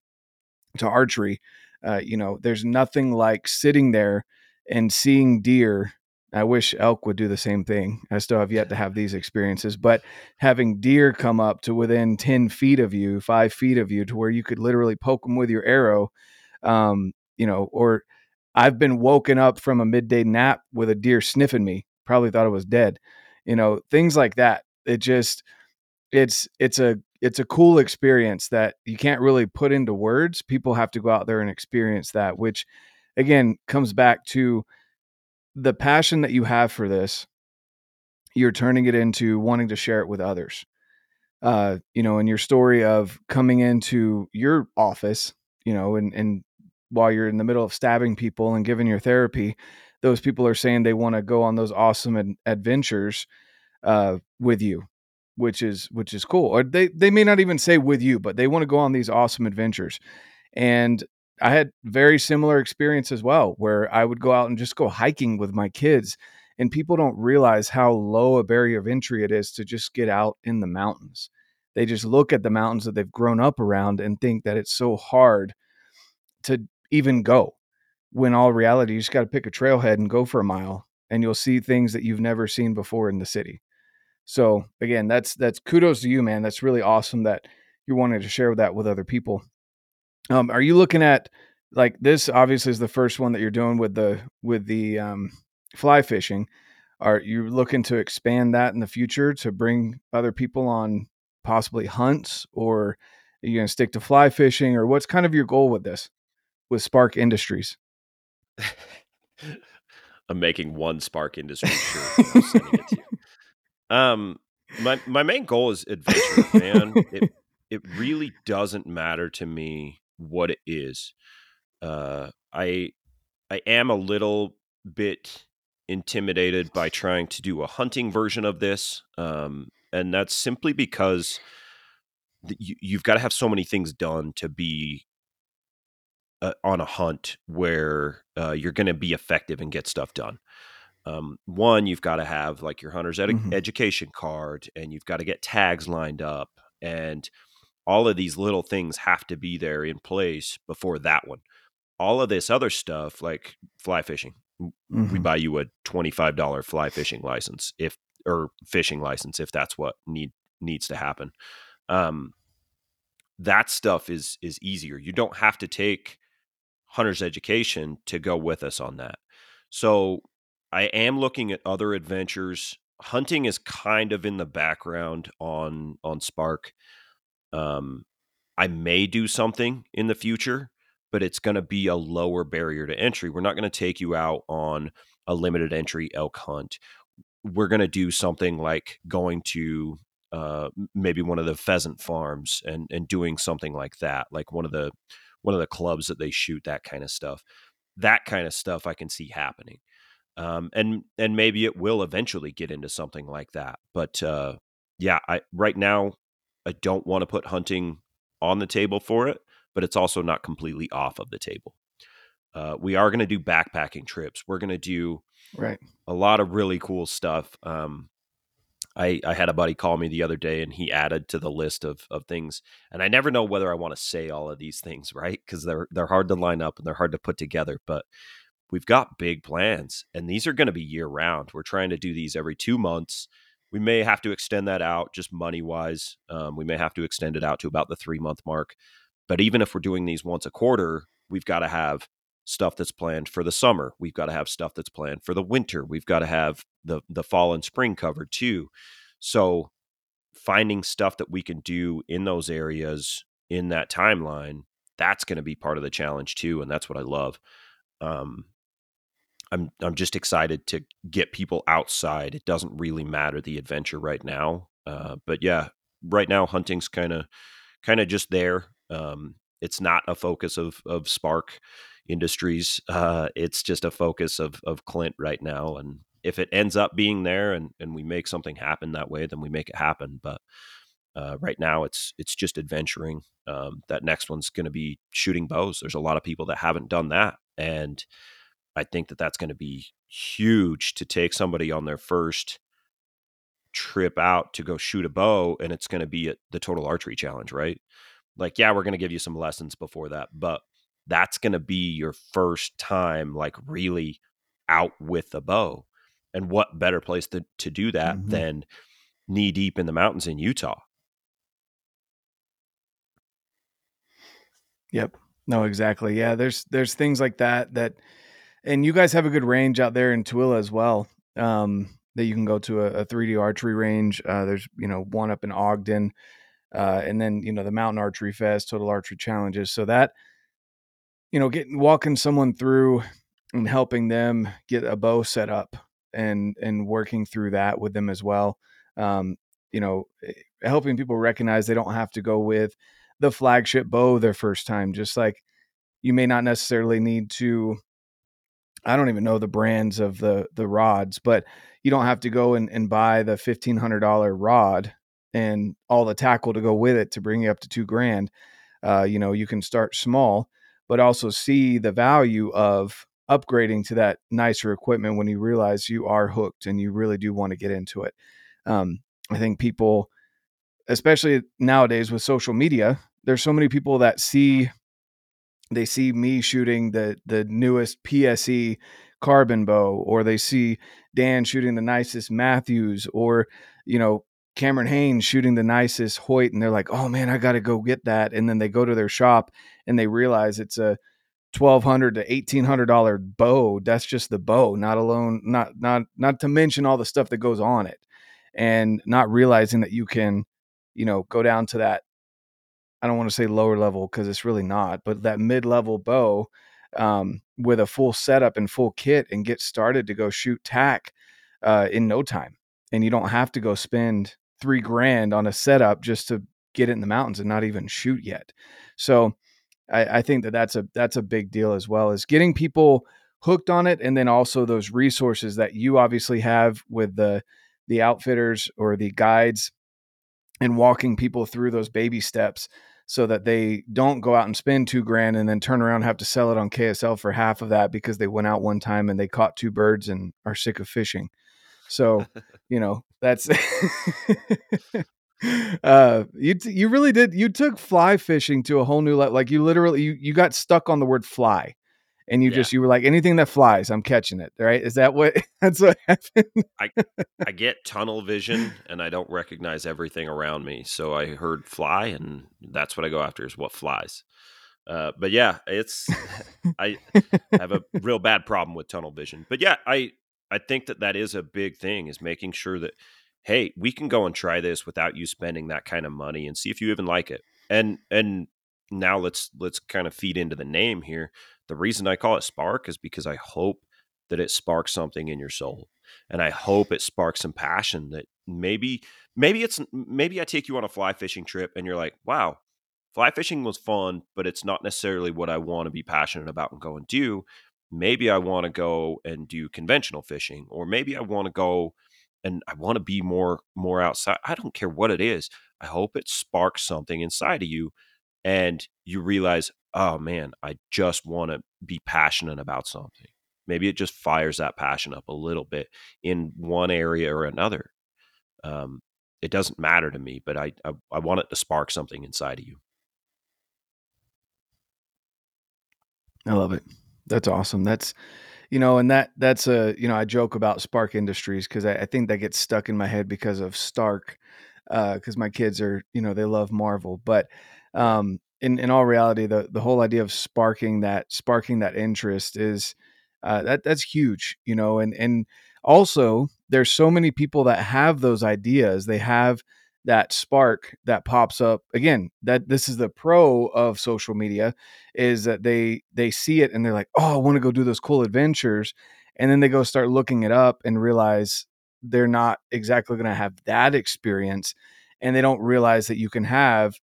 to archery. Uh, you know, there's nothing like sitting there and seeing deer I wish elk would do the same thing. I still have yet to have these experiences, but having deer come up to within 10 feet of you, five feet of you, to where you could literally poke them with your arrow, um, you know, or I've been woken up from a midday nap with a deer sniffing me, probably thought I was dead, you know, things like that. It just, it's, it's a, it's a cool experience that you can't really put into words. People have to go out there and experience that, which again comes back to the passion that you have for this you're turning it into wanting to share it with others uh you know in your story of coming into your office you know and and while you're in the middle of stabbing people and giving your therapy those people are saying they want to go on those awesome ad- adventures uh with you which is which is cool or they they may not even say with you but they want to go on these awesome adventures and I had very similar experience as well, where I would go out and just go hiking with my kids. And people don't realize how low a barrier of entry it is to just get out in the mountains. They just look at the mountains that they've grown up around and think that it's so hard to even go. When all reality, you just got to pick a trailhead and go for a mile, and you'll see things that you've never seen before in the city. So again, that's that's kudos to you, man. That's really awesome that you're wanting to share that with other people. Um, are you looking at like this? Obviously, is the first one that you're doing with the with the um, fly fishing. Are you looking to expand that in the future to bring other people on possibly hunts, or are you going to stick to fly fishing, or what's kind of your goal with this with Spark Industries? *laughs* I'm making one Spark Industries shirt. I'm sending it to you. *laughs* Um, my my main goal is adventure, man. it *laughs* it really doesn't matter to me what it is. Uh, I I am a little bit intimidated by trying to do a hunting version of this, um, and that's simply because you, you've got to have so many things done to be uh, on a hunt where uh, you're going to be effective and get stuff done. Um, one, you've got to have like your hunter's ed- mm-hmm. education card, and you've got to get tags lined up, and all of these little things have to be there in place before that one. All of this other stuff, like fly fishing, mm-hmm. we buy you a twenty-five dollar fly fishing license if or fishing license if that's what need needs to happen. Um, that stuff is is easier. You don't have to take hunter's education to go with us on that. So I am looking at other adventures. Hunting is kind of in the background on on Spark. Um, I may do something in the future, but it's going to be a lower barrier to entry. We're not going to take you out on a limited entry elk hunt. We're going to do something like going to uh, maybe one of the pheasant farms and and doing something like that, like one of the one of the clubs that they shoot that kind of stuff. That kind of stuff I can see happening, um, and and maybe it will eventually get into something like that. But uh, yeah, I right now I don't want to put hunting on the table for it, but it's also not completely off of the table. Uh, we are going to do backpacking trips. We're going to do right a lot of really cool stuff. Um, I, I had a buddy call me the other day and he added to the list of, of things and I never know whether I want to say all of these things, *laughs* right? Because they're they're hard to line up and they're hard to put together. But we've got big plans and these are going to be year round. We're trying to do these every two months. We may have to extend that out just money wise. Um, we may have to extend it out to about the three month mark. But even if we're doing these once a quarter, we've got to have stuff that's planned for the summer. We've got to have stuff that's planned for the winter. We've got to have the the fall and spring cover too. So finding stuff that we can do in those areas in that timeline, that's going to be part of the challenge too, and that's what I love. Um, I'm I'm just excited to get people outside. It doesn't really matter the adventure right now, uh, but yeah, right now hunting's kind of kind of just there. Um, it's not a focus of of Spark Industries. Uh, it's just a focus of of Clint right now, and if it ends up being there and and we make something happen that way, then we make it happen. But uh, right now, it's it's just adventuring. Um, that next one's going to be shooting bows. There's a lot of people that haven't done that, and I think that that's going to be huge to take somebody on their first trip out to go shoot a bow, and it's going to be the total archery challenge, right? Like, yeah, we're going to give you some lessons before that, but that's going to be your first time, like really out with a bow. And what better place to, to do that mm-hmm. than knee deep in the mountains in Utah? Yep. No, exactly. Yeah, there's there's things like that that and you guys have a good range out there in Tooele as well. Um, that you can go to a, a 3D archery range. Uh, there's you know one up in Ogden, uh, and then you know the Mountain Archery Fest, Total Archery Challenges. So that you know, getting walking someone through and helping them get a bow set up and and working through that with them as well. Um, you know, eh, helping people recognize they don't have to go with the flagship bow their first time. Just like you may not necessarily need to I don't even know the brands of the the rods, but you don't have to go and, and buy the fifteen hundred dollar rod and all the tackle to go with it to bring you up to two grand. Uh, you know, you can start small, but also see the value of upgrading to that nicer equipment when you realize you are hooked and you really do want to get into it. Um, I think people, especially nowadays with social media, there's so many people that see they see me shooting the the newest PSE carbon bow, or they see Dan shooting the nicest Mathews, or you know Cameron Hanes shooting the nicest Hoyt, and they're like, "Oh man, I got to go get that." And then they go to their shop and they realize it's a twelve hundred to eighteen hundred dollar bow. That's just the bow, not alone, not not not to mention all the stuff that goes on it, and not realizing that you can, you know, go down to that I don't want to say lower level because it's really not, but that mid level bow um, with a full setup and full kit and get started to go shoot tack uh, in no time. And you don't have to go spend three grand on a setup just to get it in the mountains and not even shoot yet. So I, I think that that's a that's a big deal as well as getting people hooked on it and then also those resources that you obviously have with the the outfitters or the guides and walking people through those baby steps so that they don't go out and spend two grand and then turn around and have to sell it on KSL for half of that because they went out one time and they caught two birds and are sick of fishing. So, *laughs* you know, that's *laughs* uh you t- you really did you took fly fishing to a whole new level like you literally you, you got stuck on the word fly and you yeah. just you were like anything that flies i'm catching it right? Is that what *laughs* that's what happened? I i get tunnel vision and i don't recognize everything around me so i heard fly and that's what i go after is what flies. Uh, but yeah it's *laughs* i have a real bad problem with tunnel vision but yeah i i think that that is a big thing is making sure that hey we can go and try this without you spending that kind of money and see if you even like it and and now let's let's kind of feed into the name here the reason I call it spark is because I hope that it sparks something in your soul. And I hope it sparks some passion that maybe maybe it's maybe I take you on a fly fishing trip and you're like, "Wow, fly fishing was fun, but it's not necessarily what I want to be passionate about and go and do. Maybe I want to go and do conventional fishing or maybe I want to go and I want to be more more outside. I don't care what it is. I hope it sparks something inside of you and you realize, oh man, I just want to be passionate about something. Maybe it just fires that passion up a little bit in one area or another. Um, it doesn't matter to me, but I, I, I want it to spark something inside of you. I love it. That's awesome. That's you know, and that that's a you know I joke about Spark Industries because I, I, think that gets stuck in my head because of Stark, because uh, my kids are you know they love Marvel, but um, in in all reality, the the whole idea of sparking that sparking that interest is uh, that that's huge, you know, and and also there's so many people that have those ideas. They have that spark that pops up again that this is the pro of social media is that they they see it and they're like oh i want to go do those cool adventures and then they go start looking it up and realize they're not exactly going to have that experience and they don't realize that you can have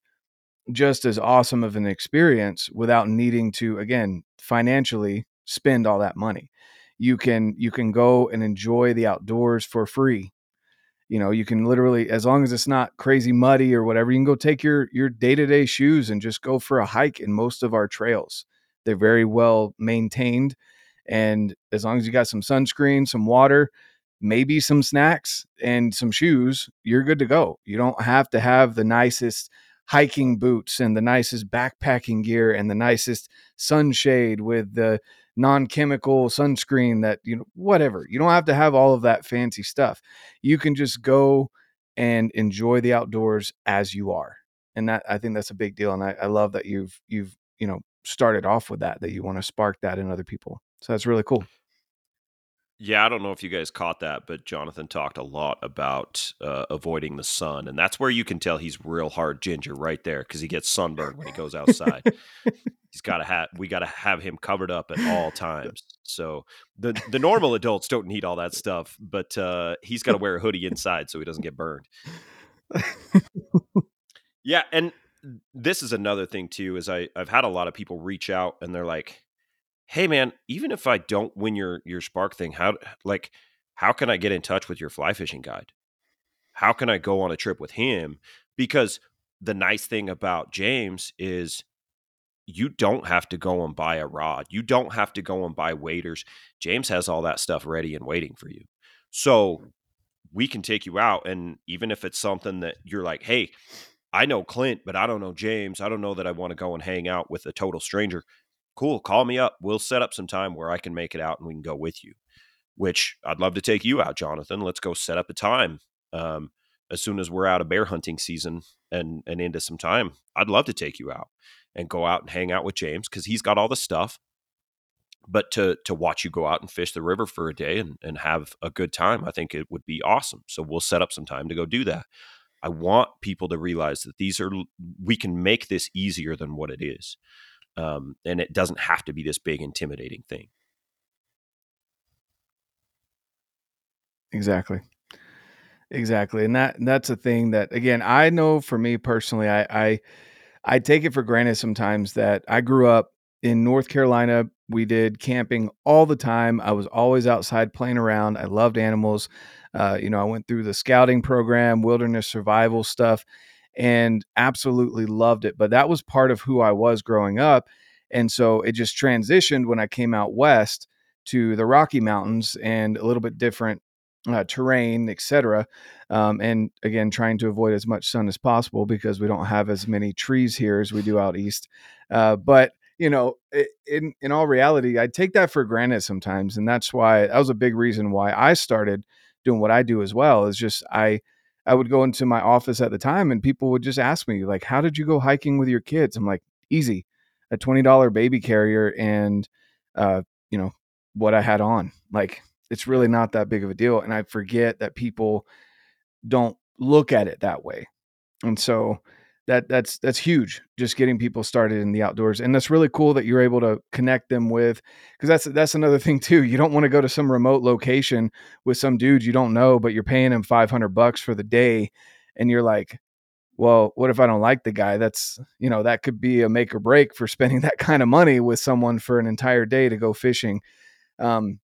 just as awesome of an experience without needing to again financially spend all that money. You can you can go and enjoy the outdoors for free you know you can literally as long as it's not crazy muddy or whatever you can go take your your day-to-day shoes and just go for a hike in most of our trails. They're very well maintained and as long as you got some sunscreen some water maybe some snacks and some shoes you're good to go. You don't have to have the nicest hiking boots and the nicest backpacking gear and the nicest sunshade with the non-chemical sunscreen that you know whatever you don't have to have all of that fancy stuff you can just go and enjoy the outdoors as you are and that i think that's a big deal and i, I love that you've you've you know started off with that that you want to spark that in other people so that's really cool yeah, I don't know if you guys caught that, but Jonathan talked a lot about uh, avoiding the sun, and that's where you can tell he's real hard ginger right there because he gets sunburned when he goes outside. *laughs* he's got to have we got to have him covered up at all times. So the the normal adults don't need all that stuff, but uh, he's got to wear a hoodie inside so he doesn't get burned. *laughs* yeah, and this is another thing too. Is I I've had a lot of people reach out and they're like hey man, even if I don't win your your spark thing, how like how can I get in touch with your fly fishing guide? How can I go on a trip with him? Because the nice thing about James is you don't have to go and buy a rod. You don't have to go and buy waders. James has all that stuff ready and waiting for you. So we can take you out and even if it's something that you're like, "Hey, I know Clint, but I don't know James. I don't know that I want to go and hang out with a total stranger." cool, call me up. We'll set up some time where I can make it out and we can go with you. Which I'd love to take you out, Jonathan. Let's go set up a time. Um, as soon as we're out of bear hunting season and and into some time, I'd love to take you out and go out and hang out with James because he's got all the stuff. But to to watch you go out and fish the river for a day and, and have a good time, I think it would be awesome. So we'll set up some time to go do that. I want people to realize that these are we can make this easier than what it is um, and it doesn't have to be this big intimidating thing exactly exactly and that that's a thing that again i know for me personally i i i take it for granted sometimes that i grew up in North Carolina, we did camping all the time. I was always outside playing around. I loved animals. Uh, you know, I went through the scouting program, wilderness survival stuff, and absolutely loved it. But that was part of who I was growing up. And so it just transitioned when I came out west to the Rocky Mountains and a little bit different uh, terrain, etc. Um, and again, trying to avoid as much sun as possible because we don't have as many trees here as we do out east. Uh, but you know, in in all reality, I take that for granted sometimes, and that's why that was a big reason why I started doing what I do as well. Is just I I would go into my office at the time, and people would just ask me like, "How did you go hiking with your kids?" I'm like, "Easy, a twenty dollar baby carrier and uh, you know what I had on. Like it's really not that big of a deal." And I forget that people don't look at it that way, and so that that's that's huge just getting people started in the outdoors and that's really cool that you're able to connect them with because that's that's another thing too you don't want to go to some remote location with some dude you don't know but you're paying him 500 bucks for the day and you're like well what if i don't like the guy that's you know that could be a make or break for spending *laughs* that kind of money with someone for an entire day to go fishing um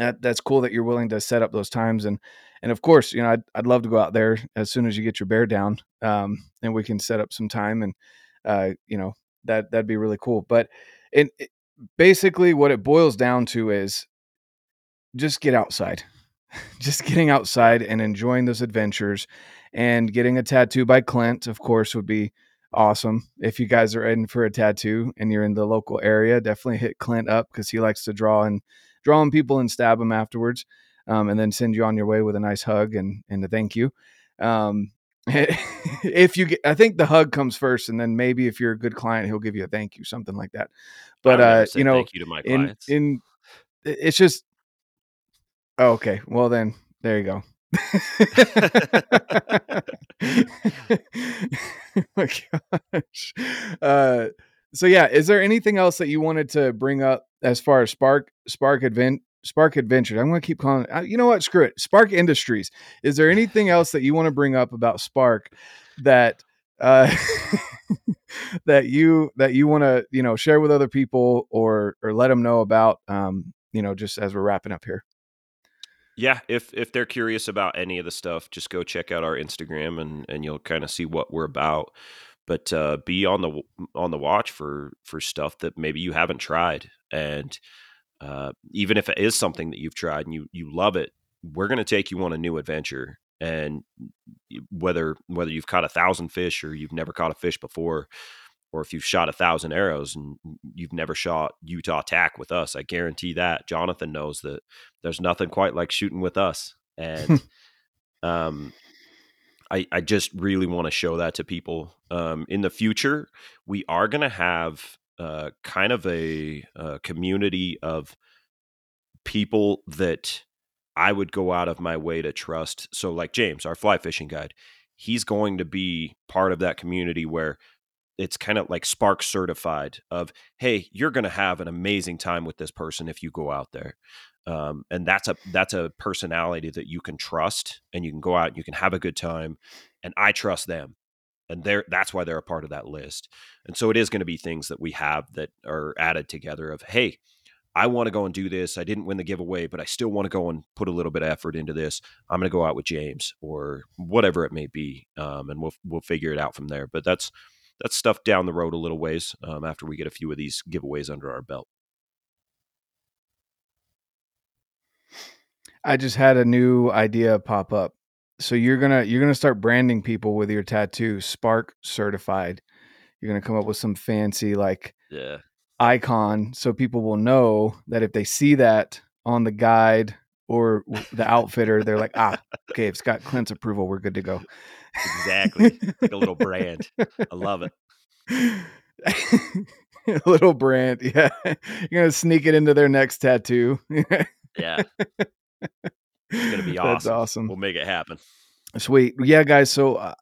that that's cool that you're willing to set up those times and and of course, you know, I'd, I'd love to go out there as soon as you get your bear down, um, and we can set up some time, and uh, you know, that that'd be really cool. But it basically what it boils down to is just get outside, *laughs* just getting outside and enjoying those adventures, and getting a tattoo by Clint, of course, would be awesome. If you guys are in for a tattoo and you're in the local area, definitely hit Clint up because he likes to draw and draw on people and stab them afterwards um, and then send you on your way with a nice hug and and a thank you. Um, *laughs* if you get, I think the hug comes first, and then maybe if you're a good client, he'll give you a thank you, something like that. But uh, you know, thank you to my clients. In, in it's just oh, okay. Well, then there you go. *laughs* *laughs* oh my gosh. Uh, so yeah, is there anything else that you wanted to bring up as far as Spark Spark Advent Spark Adventures. I'm going to keep calling it. Uh, you know what? Screw it. Spark Industries. Is there anything else that you want to bring up about Spark that uh, *laughs* that you that you want to you know share with other people or or let them know about? Um, you know, just as we're wrapping up here. Yeah, if if they're curious about any of the stuff, just go check out our Instagram and and you'll kind of see what we're about. But uh, be on the on the watch for for stuff that maybe you haven't tried and uh, even if it is something that you've tried and you you love it, we're going to take you on a new adventure. And whether whether you've caught a thousand fish or you've never caught a fish before, or if you've shot a thousand arrows and you've never shot Utah tack with us, I guarantee that Jonathan knows that there's nothing quite like shooting with us. And *laughs* um, I, I just really want to show that to people. Um, in the future, we are going to have uh, kind of a, a community of people that I would go out of my way to trust. So, like James, our fly fishing guide, he's going to be part of that community where it's kind of like spark certified of hey you're going to have an amazing time with this person if you go out there. Um, and that's a that's a personality that you can trust and you can go out and you can have a good time and i trust them and they're that's why they're a part of that list. And so it is going to be things that we have that are added together of hey i want to go and do this i didn't win the giveaway but i still want to go and put a little bit of effort into this i'm going to go out with james or whatever it may be um, and we'll we'll figure it out from there but that's that's stuff down the road a little ways um, after we get a few of these giveaways under our belt. I just had a new idea pop up. So you're gonna you're gonna start branding people with your tattoo spark certified. You're gonna come up with some fancy like yeah. icon so people will know that if they see that on the guide or the outfitter they're like ah okay it's got clint's approval we're good to go exactly like a little brand i *laughs* love it a little brand yeah *laughs* you're gonna sneak it into their next tattoo yeah it's gonna be *laughs* awesome. That's awesome. We'll make it happen. Sweet. Yeah, guys. So uh,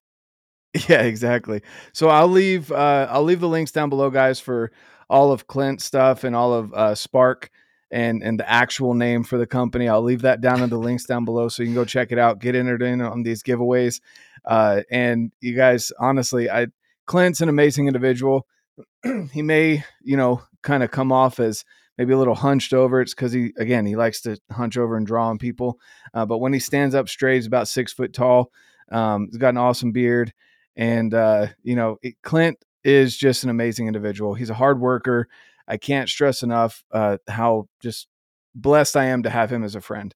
yeah, exactly. So I'll leave uh, I'll leave the links down below, guys, for all of Clint's stuff and all of uh, Spark and and the actual name for the company. I'll leave that down in the links down below, so you can go check it out, get entered in on these giveaways. Uh, and you guys, honestly, I Clint's an amazing individual. *clears throat* he may, you know, kind of come off as maybe a little hunched over. It's because he, again, he likes to hunch over and draw on people. Uh, but when he stands up straight, he's about six foot tall. Um, he's got an awesome beard. And, uh, you know, it, Clint is just an amazing individual. He's a hard worker. I can't stress enough uh, how just blessed I am to have him as a friend.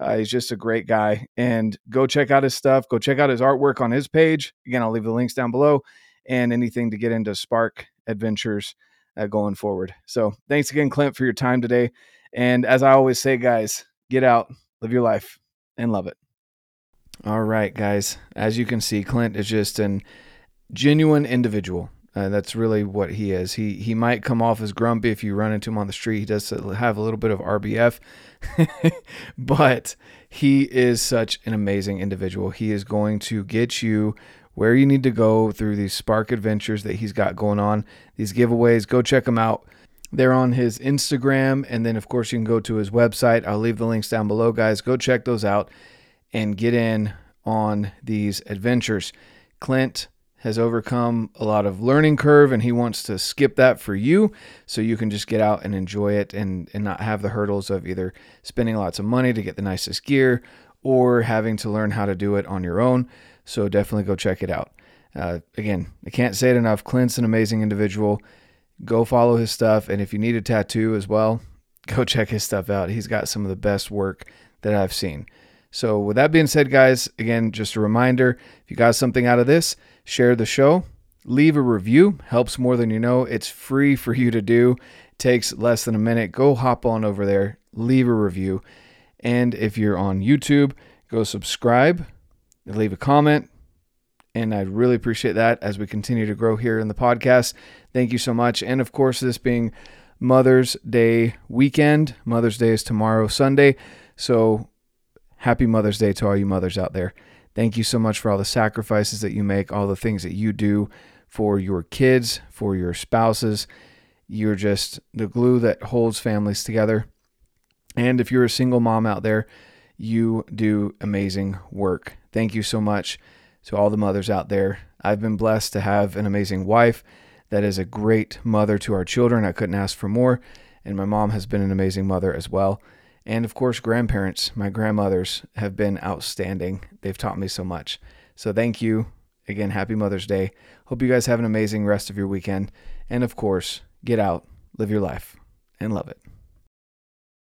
Uh, he's just a great guy. And go check out his stuff. Go check out his artwork on his page. Again, I'll leave the links down below and anything to get into Spark adventures uh, going forward. So thanks again, Clint, for your time today. And as I always say, guys, get out, live your life, and love it. All right, guys. As you can see, Clint is just an genuine individual. Uh, that's really what he is. He he might come off as grumpy if you run into him on the street. He does have a little bit of RBF, *laughs* but he is such an amazing individual. He is going to get you where you need to go through these Spark adventures that he's got going on, these giveaways. Go check them out. They're on his Instagram, and then of course you can go to his website. I'll leave the links down below, guys. Go check those out and get in on these adventures. Clint has overcome a lot of learning curve and he wants to skip that for you so you can just get out and enjoy it and, and not have the hurdles of either spending lots of money to get the nicest gear or having to learn how to do it on your own. So definitely go check it out. Uh, again, I can't say it enough. Clint's an amazing individual. Go follow his stuff. And if you need a tattoo as well, *laughs* go check his stuff out. He's got some of the best work that I've seen. So, with that being said, guys, again, just a reminder if you got something out of this, share the show, leave a review, helps more than you know. It's free for you to do, takes less than a minute. Go hop on over there, leave a review. And if you're on YouTube, go subscribe, leave a comment. And I'd really appreciate that as we continue to grow here in the podcast. Thank you so much. And of course, this being Mother's Day weekend, Mother's Day is tomorrow, Sunday. So Happy Mother's Day to all you mothers out there. Thank you so much for all the sacrifices that you make, all the things that you do for your kids, for your spouses. You're just the glue that holds families together. And if you're a single mom out there, you do amazing work. Thank you so much to all the mothers out there. I've been blessed to have an amazing wife that is a great mother to our children. I couldn't ask for more. And my mom has been an amazing mother as well. And of course, grandparents, my grandmothers have been outstanding. They've taught me so much. So thank you. Again, happy Mother's Day. Hope you guys have an amazing rest of your weekend. And of course, get out, live your life, and love it.